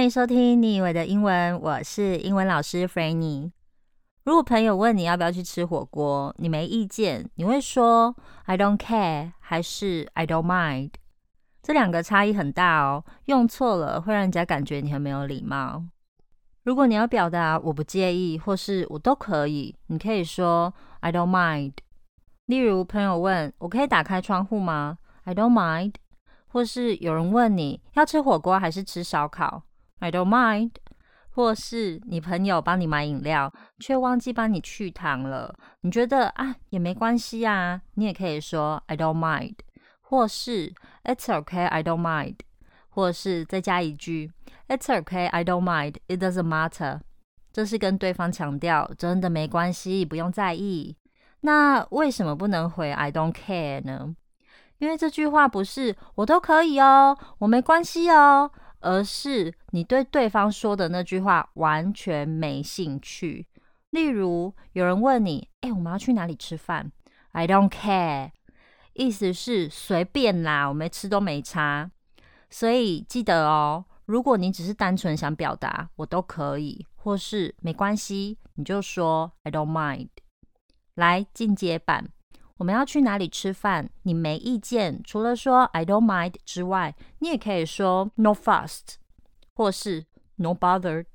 欢迎收听你以为的英文，我是英文老师 Franny。如果朋友问你要不要去吃火锅，你没意见，你会说 I don't care 还是 I don't mind？这两个差异很大哦，用错了会让人家感觉你很没有礼貌。如果你要表达我不介意或是我都可以，你可以说 I don't mind。例如朋友问我可以打开窗户吗？I don't mind。或是有人问你要吃火锅还是吃烧烤？I don't mind。或是你朋友帮你买饮料，却忘记帮你去糖了，你觉得啊也没关系啊，你也可以说 I don't mind。或是 It's okay, I don't mind。或是再加一句 It's okay, I don't mind. It doesn't matter。这是跟对方强调真的没关系，不用在意。那为什么不能回 I don't care 呢？因为这句话不是我都可以哦，我没关系哦，而是你对对方说的那句话完全没兴趣。例如，有人问你：“哎，我们要去哪里吃饭？”I don't care，意思是随便啦，我没吃都没差。所以记得哦，如果你只是单纯想表达我都可以，或是没关系，你就说 I don't mind。来，进阶版。我们要去哪里吃饭？你没意见？除了说 I don't mind 之外，你也可以说 No fast，或是 No bothered。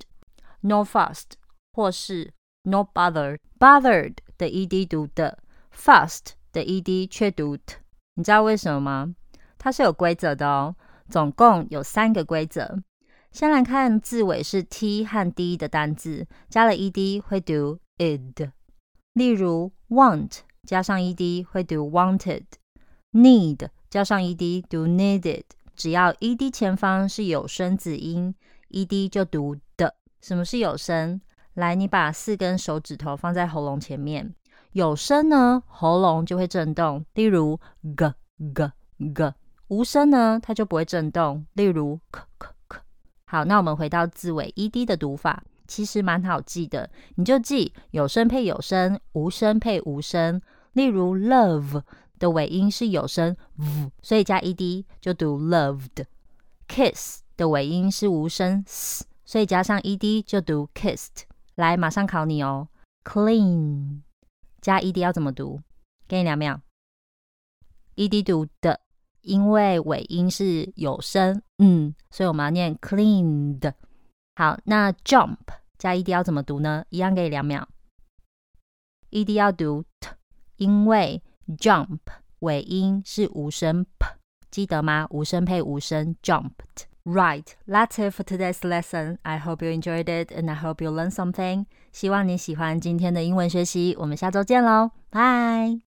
No fast，或是 No bother。Bothered 的 ed 读的，fast 的 ed 却读 t。你知道为什么吗？它是有规则的哦，总共有三个规则。先来看字尾是 t 和 d 的单字，加了 ed 会读 id。例如 want。加上 ed 会读 wanted，need 加上 ed 读 needed。只要 ed 前方是有声子音，ed 就读的。什么是有声？来，你把四根手指头放在喉咙前面，有声呢，喉咙就会震动。例如 g g g，无声呢，它就不会震动。例如 k k k。好，那我们回到字尾 ed 的读法。其实蛮好记的，你就记有声配有声，无声配无声。例如，love 的尾音是有声 v，所以加 ed 就读 loved。kiss 的尾音是无声 s，所以加上 ed 就读 kissed。来，马上考你哦，clean 加 ed 要怎么读？给你两秒，ed 读的，因为尾音是有声嗯，所以我们要念 cleaned。好，那 jump 加 ed 要怎么读呢？一样给你两秒。ed 要读 t，因为 jump 尾音是无声 p，记得吗？无声配无声 jumped。Right, that's it for today's lesson. I hope you enjoyed it and I hope you learned something. 希望你喜欢今天的英文学习。我们下周见喽，拜。